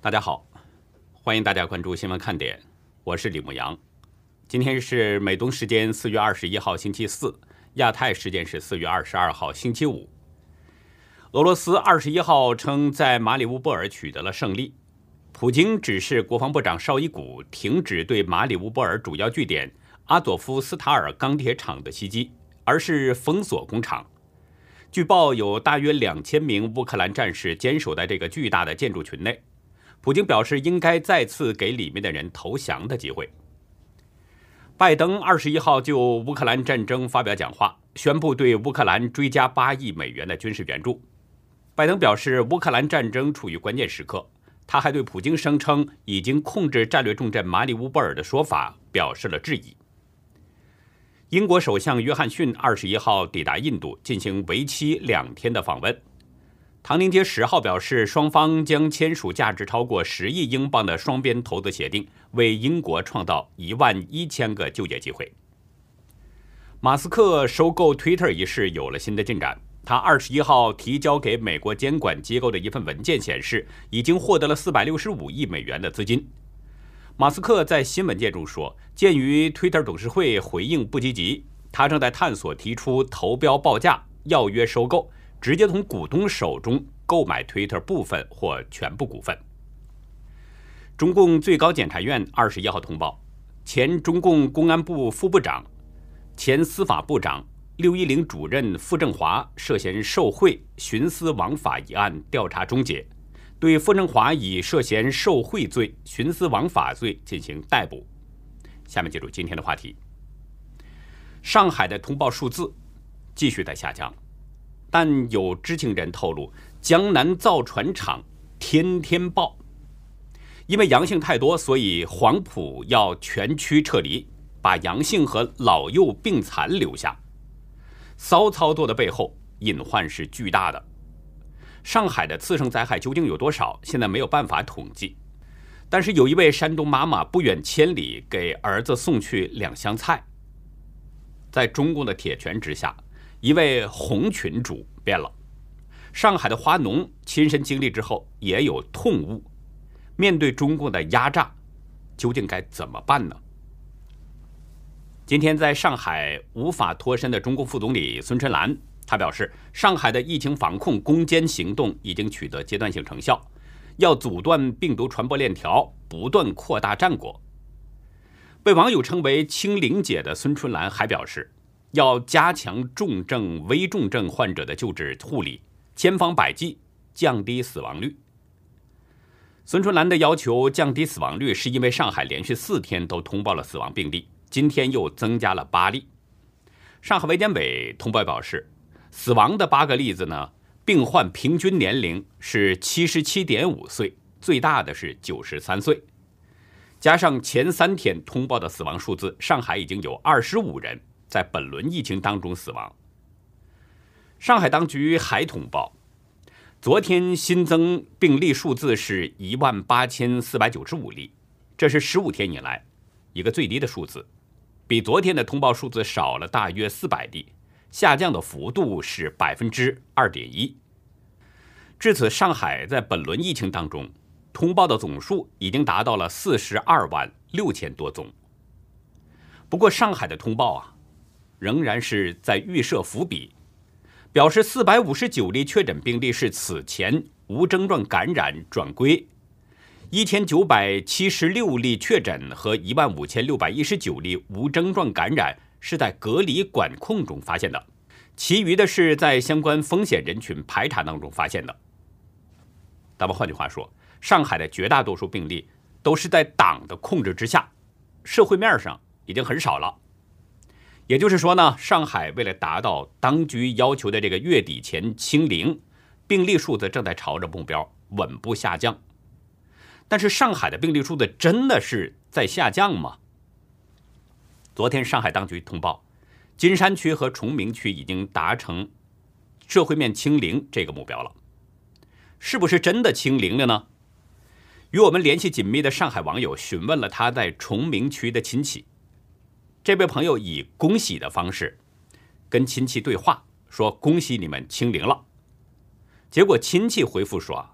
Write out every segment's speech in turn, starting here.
大家好，欢迎大家关注新闻看点，我是李牧阳。今天是美东时间四月二十一号星期四，亚太时间是四月二十二号星期五。俄罗斯二十一号称在马里乌波尔取得了胜利，普京指示国防部长绍伊古停止对马里乌波尔主要据点阿佐夫斯塔尔钢铁厂的袭击，而是封锁工厂。据报有大约两千名乌克兰战士坚守在这个巨大的建筑群内。普京表示，应该再次给里面的人投降的机会。拜登二十一号就乌克兰战争发表讲话，宣布对乌克兰追加八亿美元的军事援助。拜登表示，乌克兰战争处于关键时刻。他还对普京声称已经控制战略重镇马里乌波尔的说法表示了质疑。英国首相约翰逊二十一号抵达印度，进行为期两天的访问。唐宁街十号表示，双方将签署价值超过十亿英镑的双边投资协定，为英国创造一万一千个就业机会。马斯克收购 Twitter 一事有了新的进展。他二十一号提交给美国监管机构的一份文件显示，已经获得了四百六十五亿美元的资金。马斯克在新文件中说，鉴于 Twitter 董事会回应不积极，他正在探索提出投标报价、要约收购，直接从股东手中购买 Twitter 部分或全部股份。中共最高检察院二十一号通报，前中共公安部副部长、前司法部长六一零主任傅政华涉嫌受贿、徇私枉法一案调查终结。对傅政华以涉嫌受贿罪、徇私枉法罪进行逮捕。下面进入今天的话题。上海的通报数字继续在下降，但有知情人透露，江南造船厂天天爆，因为阳性太多，所以黄埔要全区撤离，把阳性和老幼病残留下。骚操作的背后隐患是巨大的。上海的次生灾害究竟有多少？现在没有办法统计。但是有一位山东妈妈不远千里给儿子送去两箱菜。在中共的铁拳之下，一位红群主变了。上海的花农亲身经历之后也有痛悟。面对中共的压榨，究竟该怎么办呢？今天在上海无法脱身的中共副总理孙春兰。他表示，上海的疫情防控攻坚行动已经取得阶段性成效，要阻断病毒传播链条，不断扩大战果。被网友称为“清零姐”的孙春兰还表示，要加强重症、危重症患者的救治护理，千方百计降低死亡率。孙春兰的要求降低死亡率，是因为上海连续四天都通报了死亡病例，今天又增加了八例。上海卫健委通报表示。死亡的八个例子呢？病患平均年龄是七十七点五岁，最大的是九十三岁。加上前三天通报的死亡数字，上海已经有二十五人在本轮疫情当中死亡。上海当局还通报，昨天新增病例数字是一万八千四百九十五例，这是十五天以来一个最低的数字，比昨天的通报数字少了大约四百例。下降的幅度是百分之二点一。至此，上海在本轮疫情当中通报的总数已经达到了四十二万六千多宗。不过，上海的通报啊，仍然是在预设伏笔，表示四百五十九例确诊病例是此前无症状感染转归，一千九百七十六例确诊和一万五千六百一十九例无症状感染。是在隔离管控中发现的，其余的是在相关风险人群排查当中发现的。那么换句话说，上海的绝大多数病例都是在党的控制之下，社会面上已经很少了。也就是说呢，上海为了达到当局要求的这个月底前清零，病例数字正在朝着目标稳步下降。但是上海的病例数字真的是在下降吗？昨天，上海当局通报，金山区和崇明区已经达成社会面清零这个目标了。是不是真的清零了呢？与我们联系紧密的上海网友询问了他在崇明区的亲戚，这位朋友以恭喜的方式跟亲戚对话，说：“恭喜你们清零了。”结果亲戚回复说：“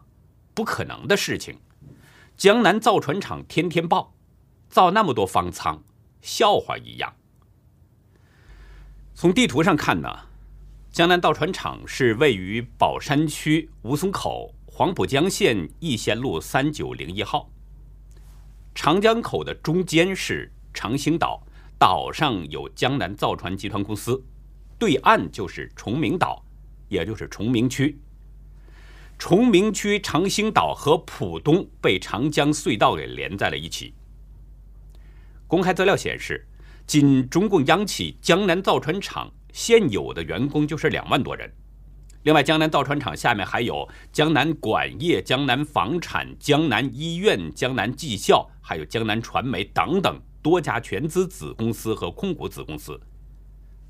不可能的事情，江南造船厂天天爆，造那么多方舱，笑话一样。从地图上看呢，江南造船厂是位于宝山区吴淞口黄浦江县义县路三九零一号。长江口的中间是长兴岛，岛上有江南造船集团公司，对岸就是崇明岛，也就是崇明区。崇明区长兴岛和浦东被长江隧道给连在了一起。公开资料显示，仅中共央企江南造船厂现有的员工就是两万多人。另外，江南造船厂下面还有江南管业、江南房产、江南医院、江南技校，还有江南传媒等等多家全资子公司和控股子公司，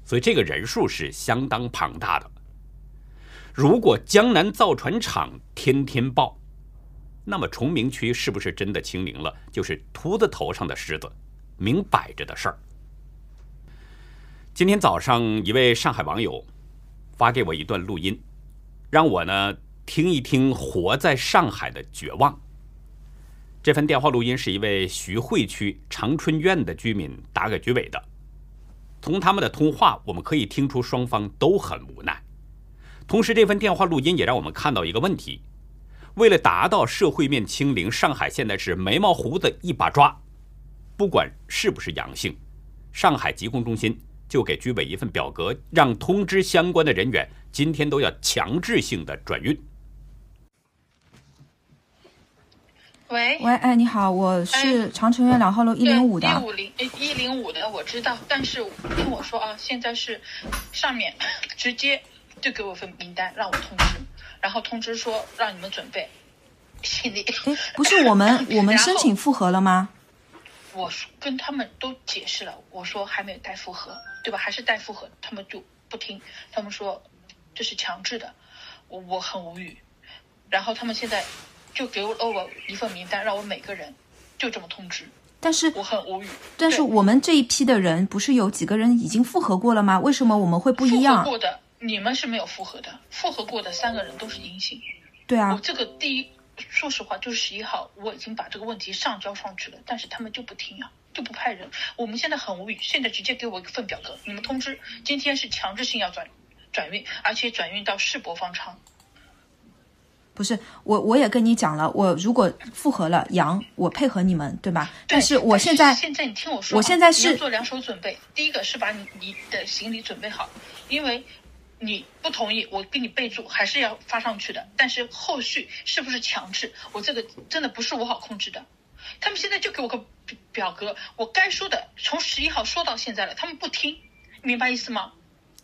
所以这个人数是相当庞大的。如果江南造船厂天天爆，那么崇明区是不是真的清零了？就是秃子头上的虱子，明摆着的事儿。今天早上，一位上海网友发给我一段录音，让我呢听一听活在上海的绝望。这份电话录音是一位徐汇区长春苑的居民打给居委的，从他们的通话，我们可以听出双方都很无奈。同时，这份电话录音也让我们看到一个问题：为了达到社会面清零，上海现在是眉毛胡子一把抓，不管是不是阳性，上海疾控中心就给居委一份表格，让通知相关的人员今天都要强制性的转运。喂喂，哎，你好，我是长城苑两号楼一零五的。一五零一零五的我知道，但是听我说啊，现在是上面直接。就给我份名单，让我通知，然后通知说让你们准备行李。哎，不是我们，我们申请复核了吗？我跟他们都解释了，我说还没有带复核，对吧？还是带复核，他们就不听，他们说这是强制的，我我很无语。然后他们现在就给了我一份名单，让我每个人就这么通知。但是我很无语。但是我们这一批的人不是有几个人已经复核过了吗？为什么我们会不一样？复核过的。你们是没有复核的，复核过的三个人都是阴性。对啊，我这个第一，说实话，就是十一号我已经把这个问题上交上去了，但是他们就不听啊，就不派人。我们现在很无语，现在直接给我一份表格，你们通知今天是强制性要转转运，而且转运到世博方舱。不是我，我也跟你讲了，我如果复合了阳，我配合你们，对吧？但是我现在现在你听我说，我现在是做两手准备，第一个是把你你的行李准备好，因为。你不同意，我给你备注，还是要发上去的。但是后续是不是强制，我这个真的不是我好控制的。他们现在就给我个表格，我该说的从十一号说到现在了，他们不听，明白意思吗？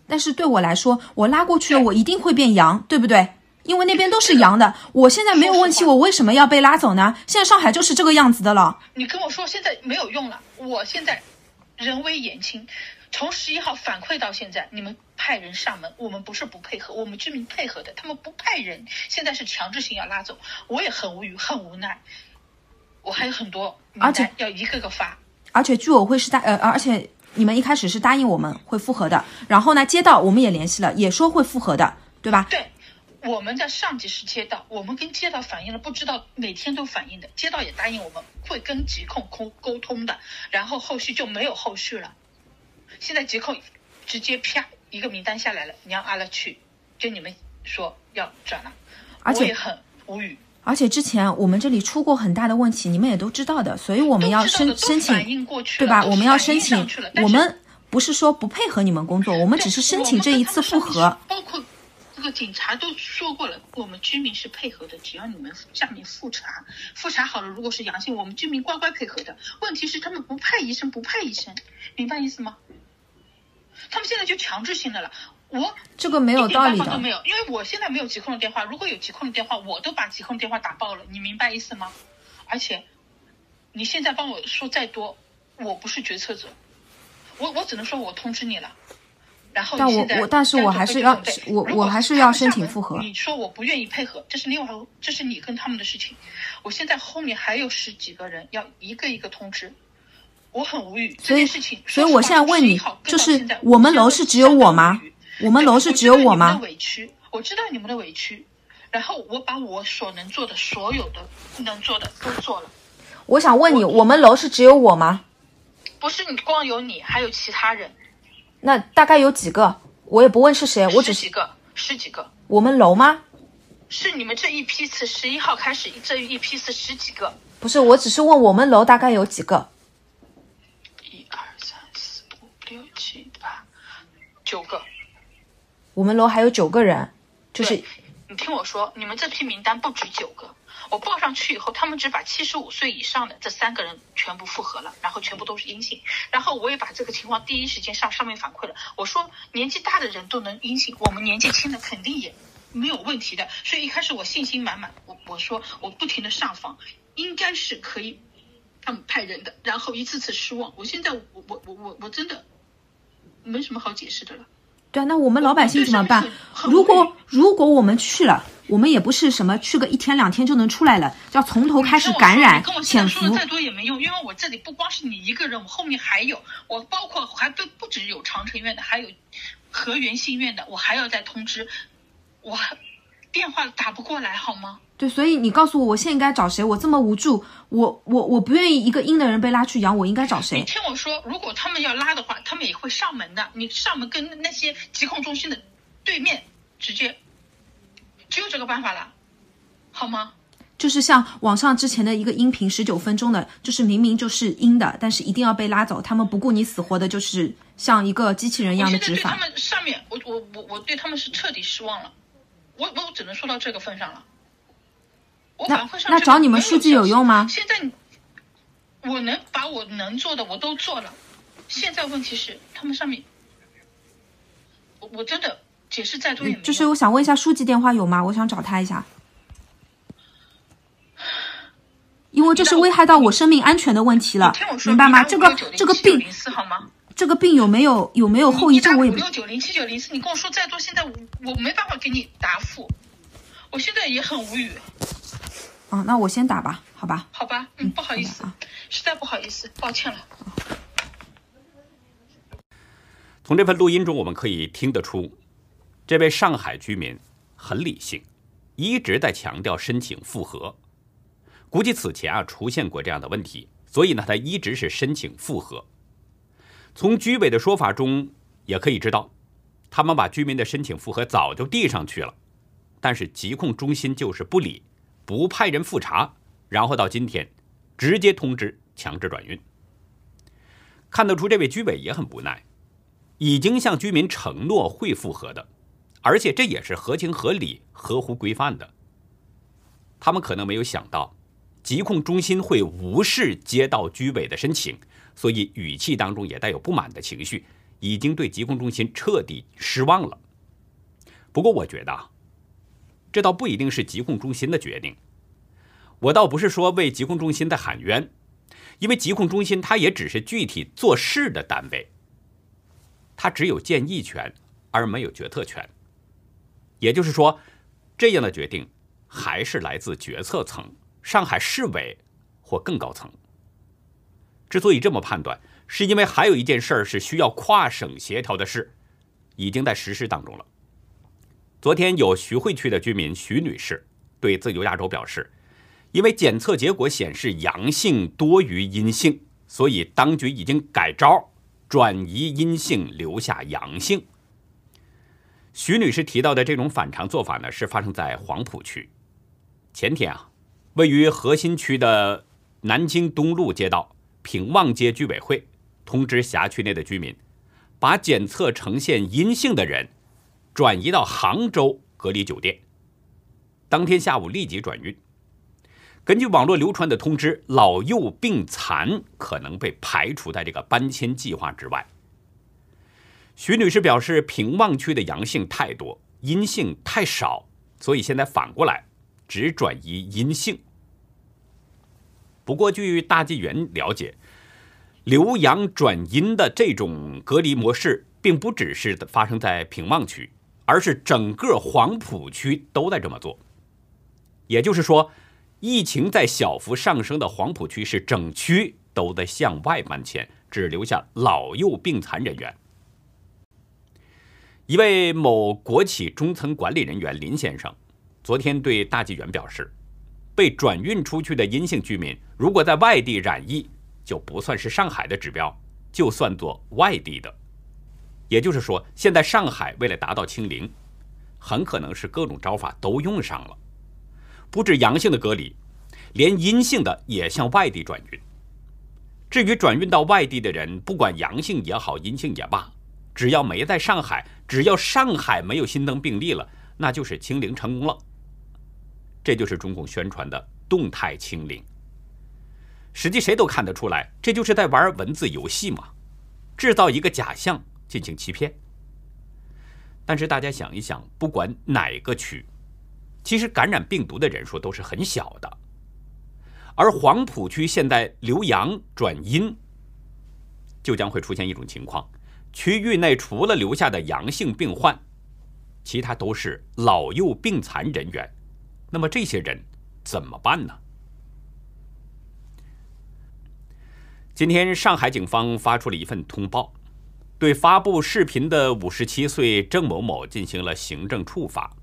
但是对我来说，我拉过去了，我一定会变阳，对不对？因为那边都是阳的，我现在没有问题，我为什么要被拉走呢？现在上海就是这个样子的了。你跟我说现在没有用了，我现在人微言轻。从十一号反馈到现在，你们派人上门，我们不是不配合，我们居民配合的，他们不派人，现在是强制性要拉走，我也很无语，很无奈。我还有很多而且要一个个发，而且居委会是答呃，而且你们一开始是答应我们会复合的，然后呢，街道我们也联系了，也说会复合的，对吧？对，我们的上级是街道，我们跟街道反映了，不知道每天都反映的，街道也答应我们会跟疾控沟沟通的，然后后续就没有后续了。现在疾控直接啪一个名单下来了，你让阿乐去跟你们说要转了，而且很无语。而且之前我们这里出过很大的问题，你们也都知道的，所以我们要申申请，对吧？我们要申请，我们不是说不配合你们工作，我们只是申请这一次复核。包括这个警察都说过了，我们居民是配合的，只要你们下面复查，复查好了，如果是阳性，我们居民乖乖配合的。问题是他们不派医生，不派医生，明白意思吗？他们现在就强制性的了，我这个没有道理的，都没有，因为我现在没有疾控的电话，如果有疾控的电话，我都把疾控电话打爆了，你明白意思吗？而且，你现在帮我说再多，我不是决策者，我我只能说我通知你了，然后但我我但是我还是要我我还是要申请复核。你说我不愿意配合，这是另外这是你跟他们的事情，我现在后面还有十几个人要一个一个通知。我很无语，所以所以我现在问你，就是我们楼是只有我吗？我们楼是只有我吗？委屈，我知道你们的委屈，然后我把我所能做的所有的能做的都做了。我想问你，我们楼是只有我吗？不是，你光有你，还有其他人。那大概有几个？我也不问是谁，我只几个，十几个。我们楼吗？是你们这一批次，十一号开始这一批次十几个。不是，我只是问我们楼大概有几个。一二三四五六七八九个。我们楼还有九个人，就是你听我说，你们这批名单不止九个。我报上去以后，他们只把七十五岁以上的这三个人全部复核了，然后全部都是阴性。然后我也把这个情况第一时间上上面反馈了。我说年纪大的人都能阴性，我们年纪轻的肯定也没有问题的。所以一开始我信心满满，我我说我不停的上访，应该是可以他们派人的。然后一次次失望，我现在我我我我我真的没什么好解释的了。对啊，那我们老百姓怎么办？如果如果我们去了，我们也不是什么去个一天两天就能出来了，要从头开始感染潜伏。说的再多也没用，因为我这里不光是你一个人，我后面还有，我包括还不不止有长城院的，还有河源新院的，我还要再通知，我电话打不过来好吗？对，所以你告诉我，我现在应该找谁？我这么无助，我我我不愿意一个阴的人被拉去阳，我应该找谁？你听我说，如果他们要拉的话，他们也会上门的。你上门跟那些疾控中心的对面直接，只有这个办法了，好吗？就是像网上之前的一个音频，十九分钟的，就是明明就是阴的，但是一定要被拉走，他们不顾你死活的，就是像一个机器人一样的执法。他们上面，我我我我对他们是彻底失望了，我我只能说到这个份上了。那那找你们书记有用吗？现在我能把我能做的我都做了，现在问题是他们上面，我我真的解释再多也没用。就是我想问一下，书记电话有吗？我想找他一下，因为这是危害到我生命安全的问题了，明白吗？这个这个病，这个病有没有有没有后遗症？我也五六九零七九零四，你跟我说再多，现在我我没办法给你答复，我现在也很无语。啊，那我先打吧，好吧？好吧，嗯，不好意思，啊实在不好意思，抱歉了。从这份录音中，我们可以听得出，这位上海居民很理性，一直在强调申请复核。估计此前啊出现过这样的问题，所以呢，他一直是申请复核。从居委的说法中也可以知道，他们把居民的申请复核早就递上去了，但是疾控中心就是不理。不派人复查，然后到今天，直接通知强制转运。看得出这位居委也很无奈，已经向居民承诺会复核的，而且这也是合情合理、合乎规范的。他们可能没有想到，疾控中心会无视街道居委的申请，所以语气当中也带有不满的情绪，已经对疾控中心彻底失望了。不过，我觉得。这倒不一定是疾控中心的决定，我倒不是说为疾控中心在喊冤，因为疾控中心它也只是具体做事的单位，它只有建议权而没有决策权。也就是说，这样的决定还是来自决策层，上海市委或更高层。之所以这么判断，是因为还有一件事儿是需要跨省协调的事，已经在实施当中了。昨天有徐汇区的居民徐女士对自由亚洲表示，因为检测结果显示阳性多于阴性，所以当局已经改招，转移阴性留下阳性。徐女士提到的这种反常做法呢，是发生在黄浦区。前天啊，位于核心区的南京东路街道平望街居委会通知辖区内的居民，把检测呈现阴性的人。转移到杭州隔离酒店，当天下午立即转运。根据网络流传的通知，老幼病残可能被排除在这个搬迁计划之外。徐女士表示，平望区的阳性太多，阴性太少，所以现在反过来只转移阴性。不过，据大纪元了解，留阳转阴的这种隔离模式，并不只是发生在平望区。而是整个黄浦区都在这么做，也就是说，疫情在小幅上升的黄浦区是整区都在向外搬迁，只留下老幼病残人员。一位某国企中层管理人员林先生，昨天对大纪元表示，被转运出去的阴性居民如果在外地染疫，就不算是上海的指标，就算作外地的。也就是说，现在上海为了达到清零，很可能是各种招法都用上了，不止阳性的隔离，连阴性的也向外地转运。至于转运到外地的人，不管阳性也好，阴性也罢，只要没在上海，只要上海没有新增病例了，那就是清零成功了。这就是中共宣传的动态清零。实际谁都看得出来，这就是在玩文字游戏嘛，制造一个假象。进行欺骗，但是大家想一想，不管哪个区，其实感染病毒的人数都是很小的。而黄浦区现在留阳转阴，就将会出现一种情况：区域内除了留下的阳性病患，其他都是老幼病残人员。那么这些人怎么办呢？今天上海警方发出了一份通报。对发布视频的五十七岁郑某某进行了行政处罚。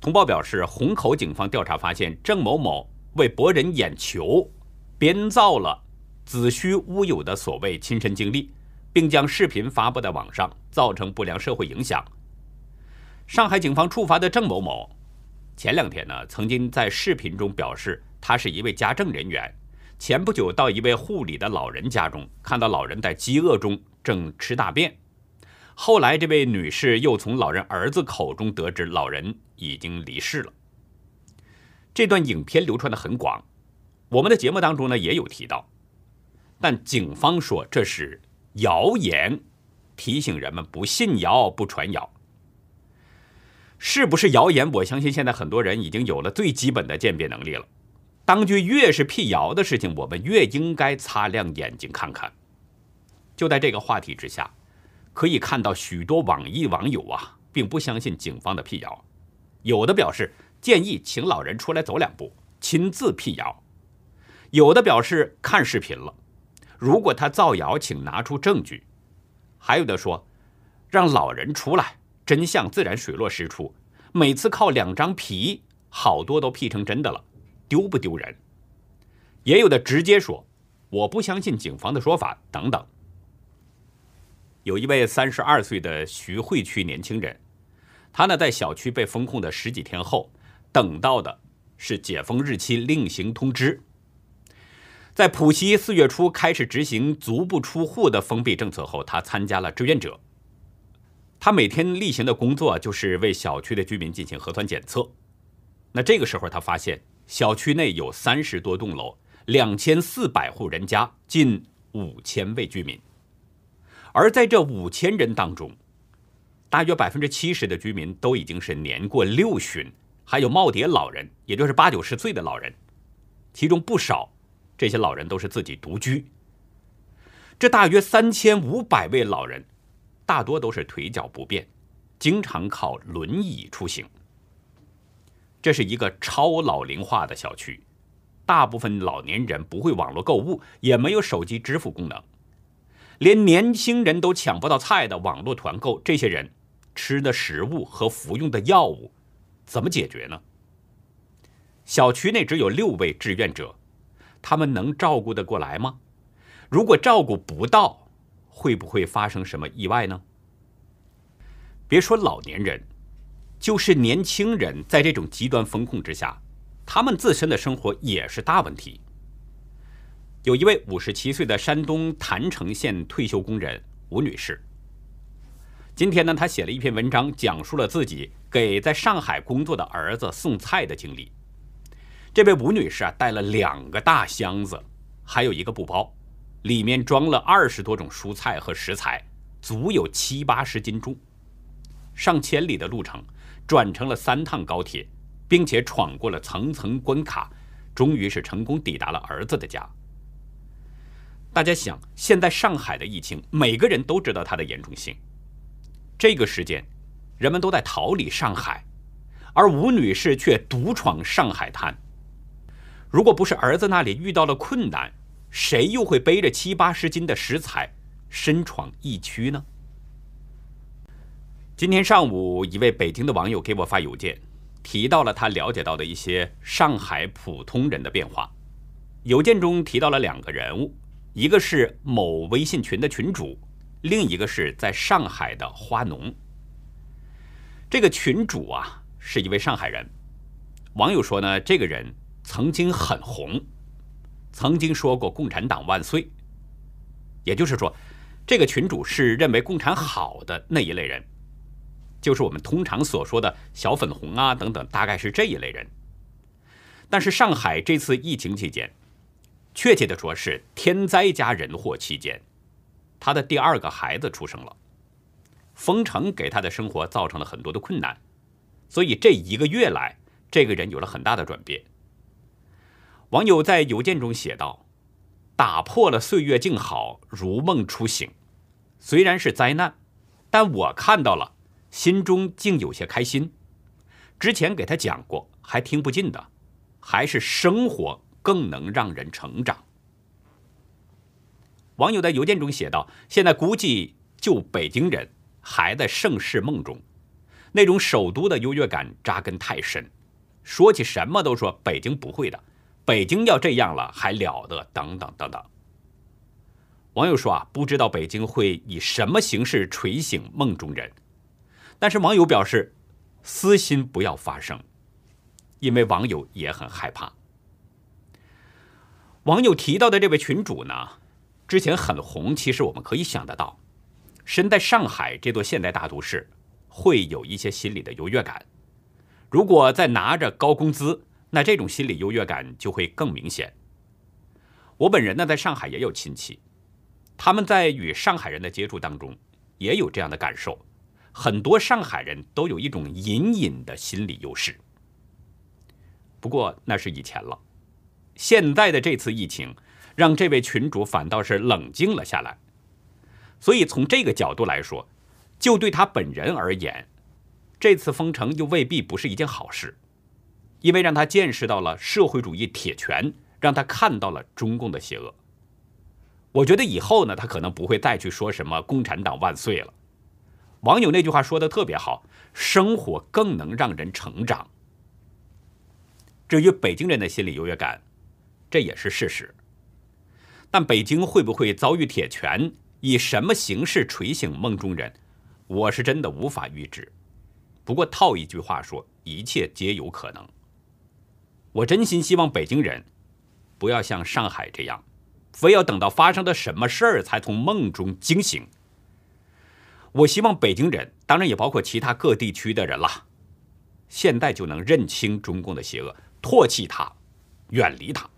通报表示，虹口警方调查发现，郑某某为博人眼球，编造了子虚乌有的所谓亲身经历，并将视频发布在网上，造成不良社会影响。上海警方处罚的郑某某，前两天呢，曾经在视频中表示，他是一位家政人员，前不久到一位护理的老人家中，看到老人在饥饿中。正吃大便，后来这位女士又从老人儿子口中得知老人已经离世了。这段影片流传的很广，我们的节目当中呢也有提到，但警方说这是谣言，提醒人们不信谣不传谣。是不是谣言？我相信现在很多人已经有了最基本的鉴别能力了。当局越是辟谣的事情，我们越应该擦亮眼睛看看。就在这个话题之下，可以看到许多网易网友啊，并不相信警方的辟谣，有的表示建议请老人出来走两步，亲自辟谣；有的表示看视频了，如果他造谣，请拿出证据；还有的说让老人出来，真相自然水落石出。每次靠两张皮，好多都 P 成真的了，丢不丢人？也有的直接说我不相信警方的说法，等等。有一位三十二岁的徐汇区年轻人，他呢在小区被封控的十几天后，等到的是解封日期另行通知。在浦西四月初开始执行足不出户的封闭政策后，他参加了志愿者。他每天例行的工作就是为小区的居民进行核酸检测。那这个时候，他发现小区内有三十多栋楼，两千四百户人家，近五千位居民。而在这五千人当中，大约百分之七十的居民都已经是年过六旬，还有耄耋老人，也就是八九十岁的老人，其中不少这些老人都是自己独居。这大约三千五百位老人，大多都是腿脚不便，经常靠轮椅出行。这是一个超老龄化的小区，大部分老年人不会网络购物，也没有手机支付功能。连年轻人都抢不到菜的网络团购，这些人吃的食物和服用的药物怎么解决呢？小区内只有六位志愿者，他们能照顾得过来吗？如果照顾不到，会不会发生什么意外呢？别说老年人，就是年轻人，在这种极端风控之下，他们自身的生活也是大问题。有一位五十七岁的山东郯城县退休工人吴女士。今天呢，她写了一篇文章，讲述了自己给在上海工作的儿子送菜的经历。这位吴女士啊，带了两个大箱子，还有一个布包，里面装了二十多种蔬菜和食材，足有七八十斤重。上千里的路程，转乘了三趟高铁，并且闯过了层层关卡，终于是成功抵达了儿子的家。大家想，现在上海的疫情，每个人都知道它的严重性。这个时间，人们都在逃离上海，而吴女士却独闯上海滩。如果不是儿子那里遇到了困难，谁又会背着七八十斤的食材身闯疫区呢？今天上午，一位北京的网友给我发邮件，提到了他了解到的一些上海普通人的变化。邮件中提到了两个人物，一个是某微信群的群主，另一个是在上海的花农。这个群主啊，是一位上海人。网友说呢，这个人曾经很红，曾经说过“共产党万岁”。也就是说，这个群主是认为共产好的那一类人，就是我们通常所说的小粉红啊等等，大概是这一类人。但是上海这次疫情期间，确切的说是天灾加人祸期间，他的第二个孩子出生了。封城给他的生活造成了很多的困难，所以这一个月来，这个人有了很大的转变。网友在邮件中写道：“打破了岁月静好，如梦初醒。虽然是灾难，但我看到了，心中竟有些开心。之前给他讲过，还听不进的，还是生活更能让人成长。”网友在邮件中写道：“现在估计就北京人。”还在盛世梦中，那种首都的优越感扎根太深，说起什么都说北京不会的，北京要这样了还了得？等等等等。网友说啊，不知道北京会以什么形式锤醒梦中人，但是网友表示，私心不要发生，因为网友也很害怕。网友提到的这位群主呢，之前很红，其实我们可以想得到。身在上海这座现代大都市，会有一些心理的优越感。如果再拿着高工资，那这种心理优越感就会更明显。我本人呢，在上海也有亲戚，他们在与上海人的接触当中，也有这样的感受。很多上海人都有一种隐隐的心理优势。不过那是以前了，现在的这次疫情，让这位群主反倒是冷静了下来。所以从这个角度来说，就对他本人而言，这次封城又未必不是一件好事，因为让他见识到了社会主义铁拳，让他看到了中共的邪恶。我觉得以后呢，他可能不会再去说什么“共产党万岁”了。网友那句话说的特别好：“生活更能让人成长。”至于北京人的心理优越感，这也是事实。但北京会不会遭遇铁拳？以什么形式锤醒梦中人，我是真的无法预知。不过套一句话说，一切皆有可能。我真心希望北京人不要像上海这样，非要等到发生的什么事儿才从梦中惊醒。我希望北京人，当然也包括其他各地区的人了，现在就能认清中共的邪恶，唾弃他，远离他。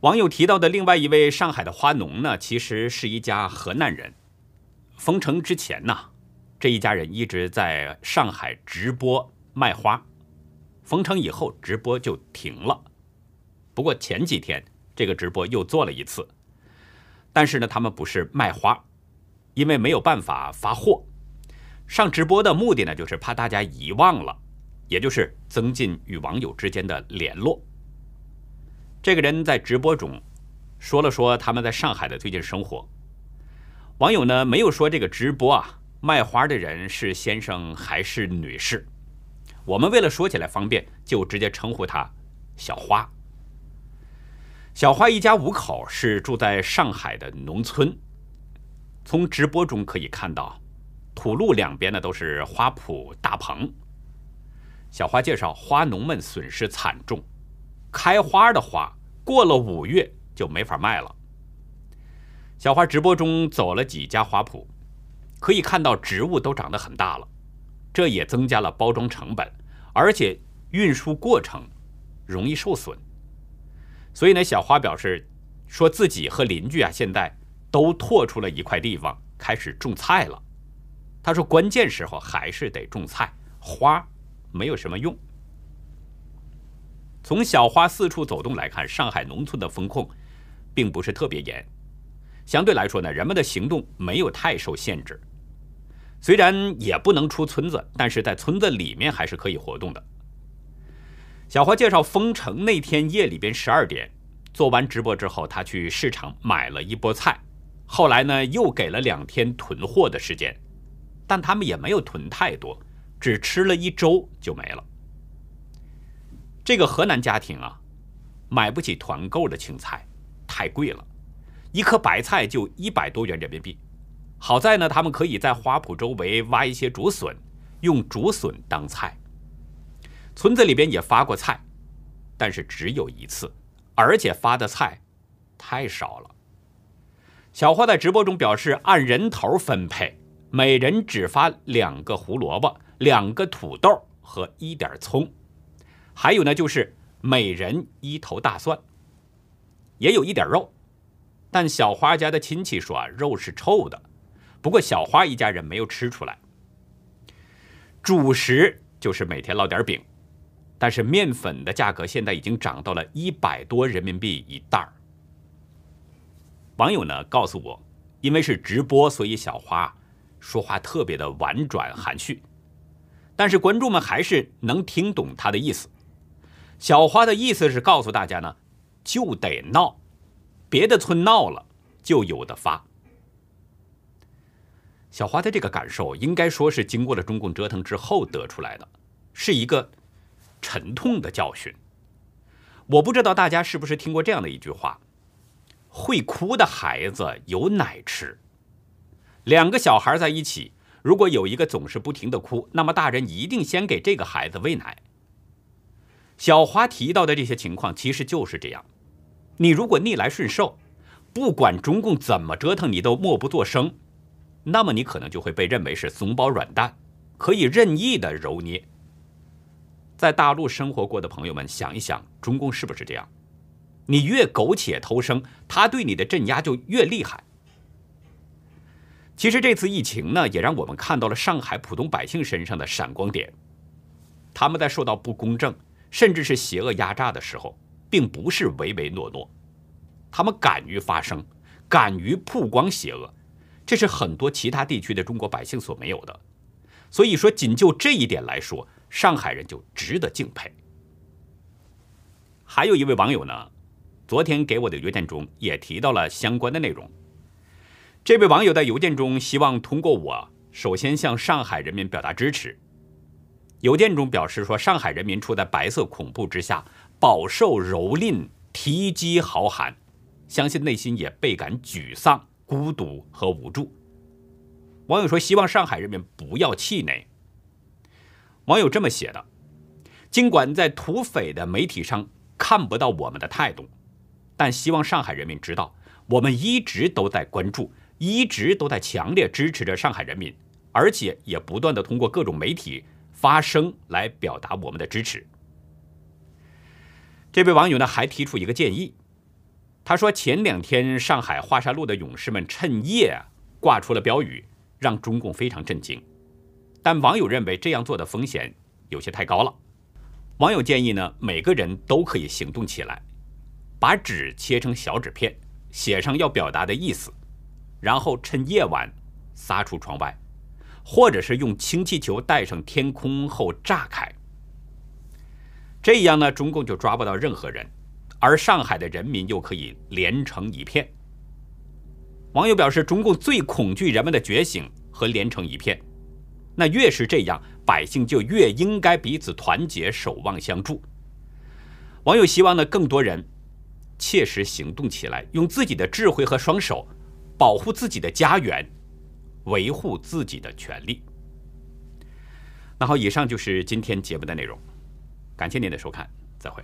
网友提到的另外一位上海的花农呢，其实是一家河南人。封城之前呢，这一家人一直在上海直播卖花。封城以后，直播就停了。不过前几天这个直播又做了一次，但是呢，他们不是卖花，因为没有办法发货。上直播的目的呢，就是怕大家遗忘了，也就是增进与网友之间的联络。这个人在直播中说了说他们在上海的最近生活。网友呢没有说这个直播啊卖花的人是先生还是女士，我们为了说起来方便，就直接称呼他小花。小花一家五口是住在上海的农村。从直播中可以看到，土路两边呢都是花圃大棚。小花介绍，花农们损失惨重。开花的花过了五月就没法卖了。小花直播中走了几家花圃，可以看到植物都长得很大了，这也增加了包装成本，而且运输过程容易受损。所以呢，小花表示说自己和邻居啊现在都拓出了一块地方开始种菜了。他说关键时候还是得种菜，花没有什么用。从小花四处走动来看，上海农村的风控并不是特别严，相对来说呢，人们的行动没有太受限制。虽然也不能出村子，但是在村子里面还是可以活动的。小花介绍，封城那天夜里边十二点做完直播之后，他去市场买了一波菜，后来呢又给了两天囤货的时间，但他们也没有囤太多，只吃了一周就没了。这个河南家庭啊，买不起团购的青菜，太贵了，一颗白菜就一百多元人民币。好在呢，他们可以在花圃周围挖一些竹笋，用竹笋当菜。村子里边也发过菜，但是只有一次，而且发的菜太少了。小花在直播中表示，按人头分配，每人只发两个胡萝卜、两个土豆和一点葱，还有呢就是每人一头大蒜，也有一点肉。但小花家的亲戚说，肉是臭的。不过小花一家人没有吃出来。主食就是每天烙点饼。但是面粉的价格现在已经涨到了一百多人民币一袋儿。网友呢告诉我，因为是直播，所以小花说话特别的婉转含蓄，但是观众们还是能听懂她的意思。小花的意思是告诉大家呢，就得闹，别的村闹了就有的发。小花的这个感受，应该说是经过了中共折腾之后得出来的，是一个。沉痛的教训。我不知道大家是不是听过这样的一句话：“会哭的孩子有奶吃。”两个小孩在一起，如果有一个总是不停的哭，那么大人一定先给这个孩子喂奶。小花提到的这些情况其实就是这样。你如果逆来顺受，不管中共怎么折腾，你都默不作声，那么你可能就会被认为是怂包软蛋，可以任意的揉捏。在大陆生活过的朋友们，想一想，中共是不是这样？你越苟且偷生，他对你的镇压就越厉害。其实这次疫情呢，也让我们看到了上海普通百姓身上的闪光点。他们在受到不公正甚至是邪恶压榨的时候，并不是唯唯诺诺，他们敢于发声，敢于曝光邪恶，这是很多其他地区的中国百姓所没有的。所以说，仅就这一点来说。上海人就值得敬佩。还有一位网友呢，昨天给我的邮件中也提到了相关的内容。这位网友在邮件中希望通过我，首先向上海人民表达支持。邮件中表示说，上海人民处在白色恐怖之下，饱受蹂躏、提击豪寒，相信内心也倍感沮丧、孤独和无助。网友说，希望上海人民不要气馁。网友这么写的：尽管在土匪的媒体上看不到我们的态度，但希望上海人民知道，我们一直都在关注，一直都在强烈支持着上海人民，而且也不断的通过各种媒体发声来表达我们的支持。这位网友呢还提出一个建议，他说前两天上海华沙路的勇士们趁夜挂出了标语，让中共非常震惊。但网友认为这样做的风险有些太高了。网友建议呢，每个人都可以行动起来，把纸切成小纸片，写上要表达的意思，然后趁夜晚撒出窗外，或者是用氢气球带上天空后炸开。这样呢，中共就抓不到任何人，而上海的人民又可以连成一片。网友表示，中共最恐惧人们的觉醒和连成一片。那越是这样，百姓就越应该彼此团结，守望相助。网友希望呢，更多人切实行动起来，用自己的智慧和双手保护自己的家园，维护自己的权利。那好，以上就是今天节目的内容，感谢您的收看，再会。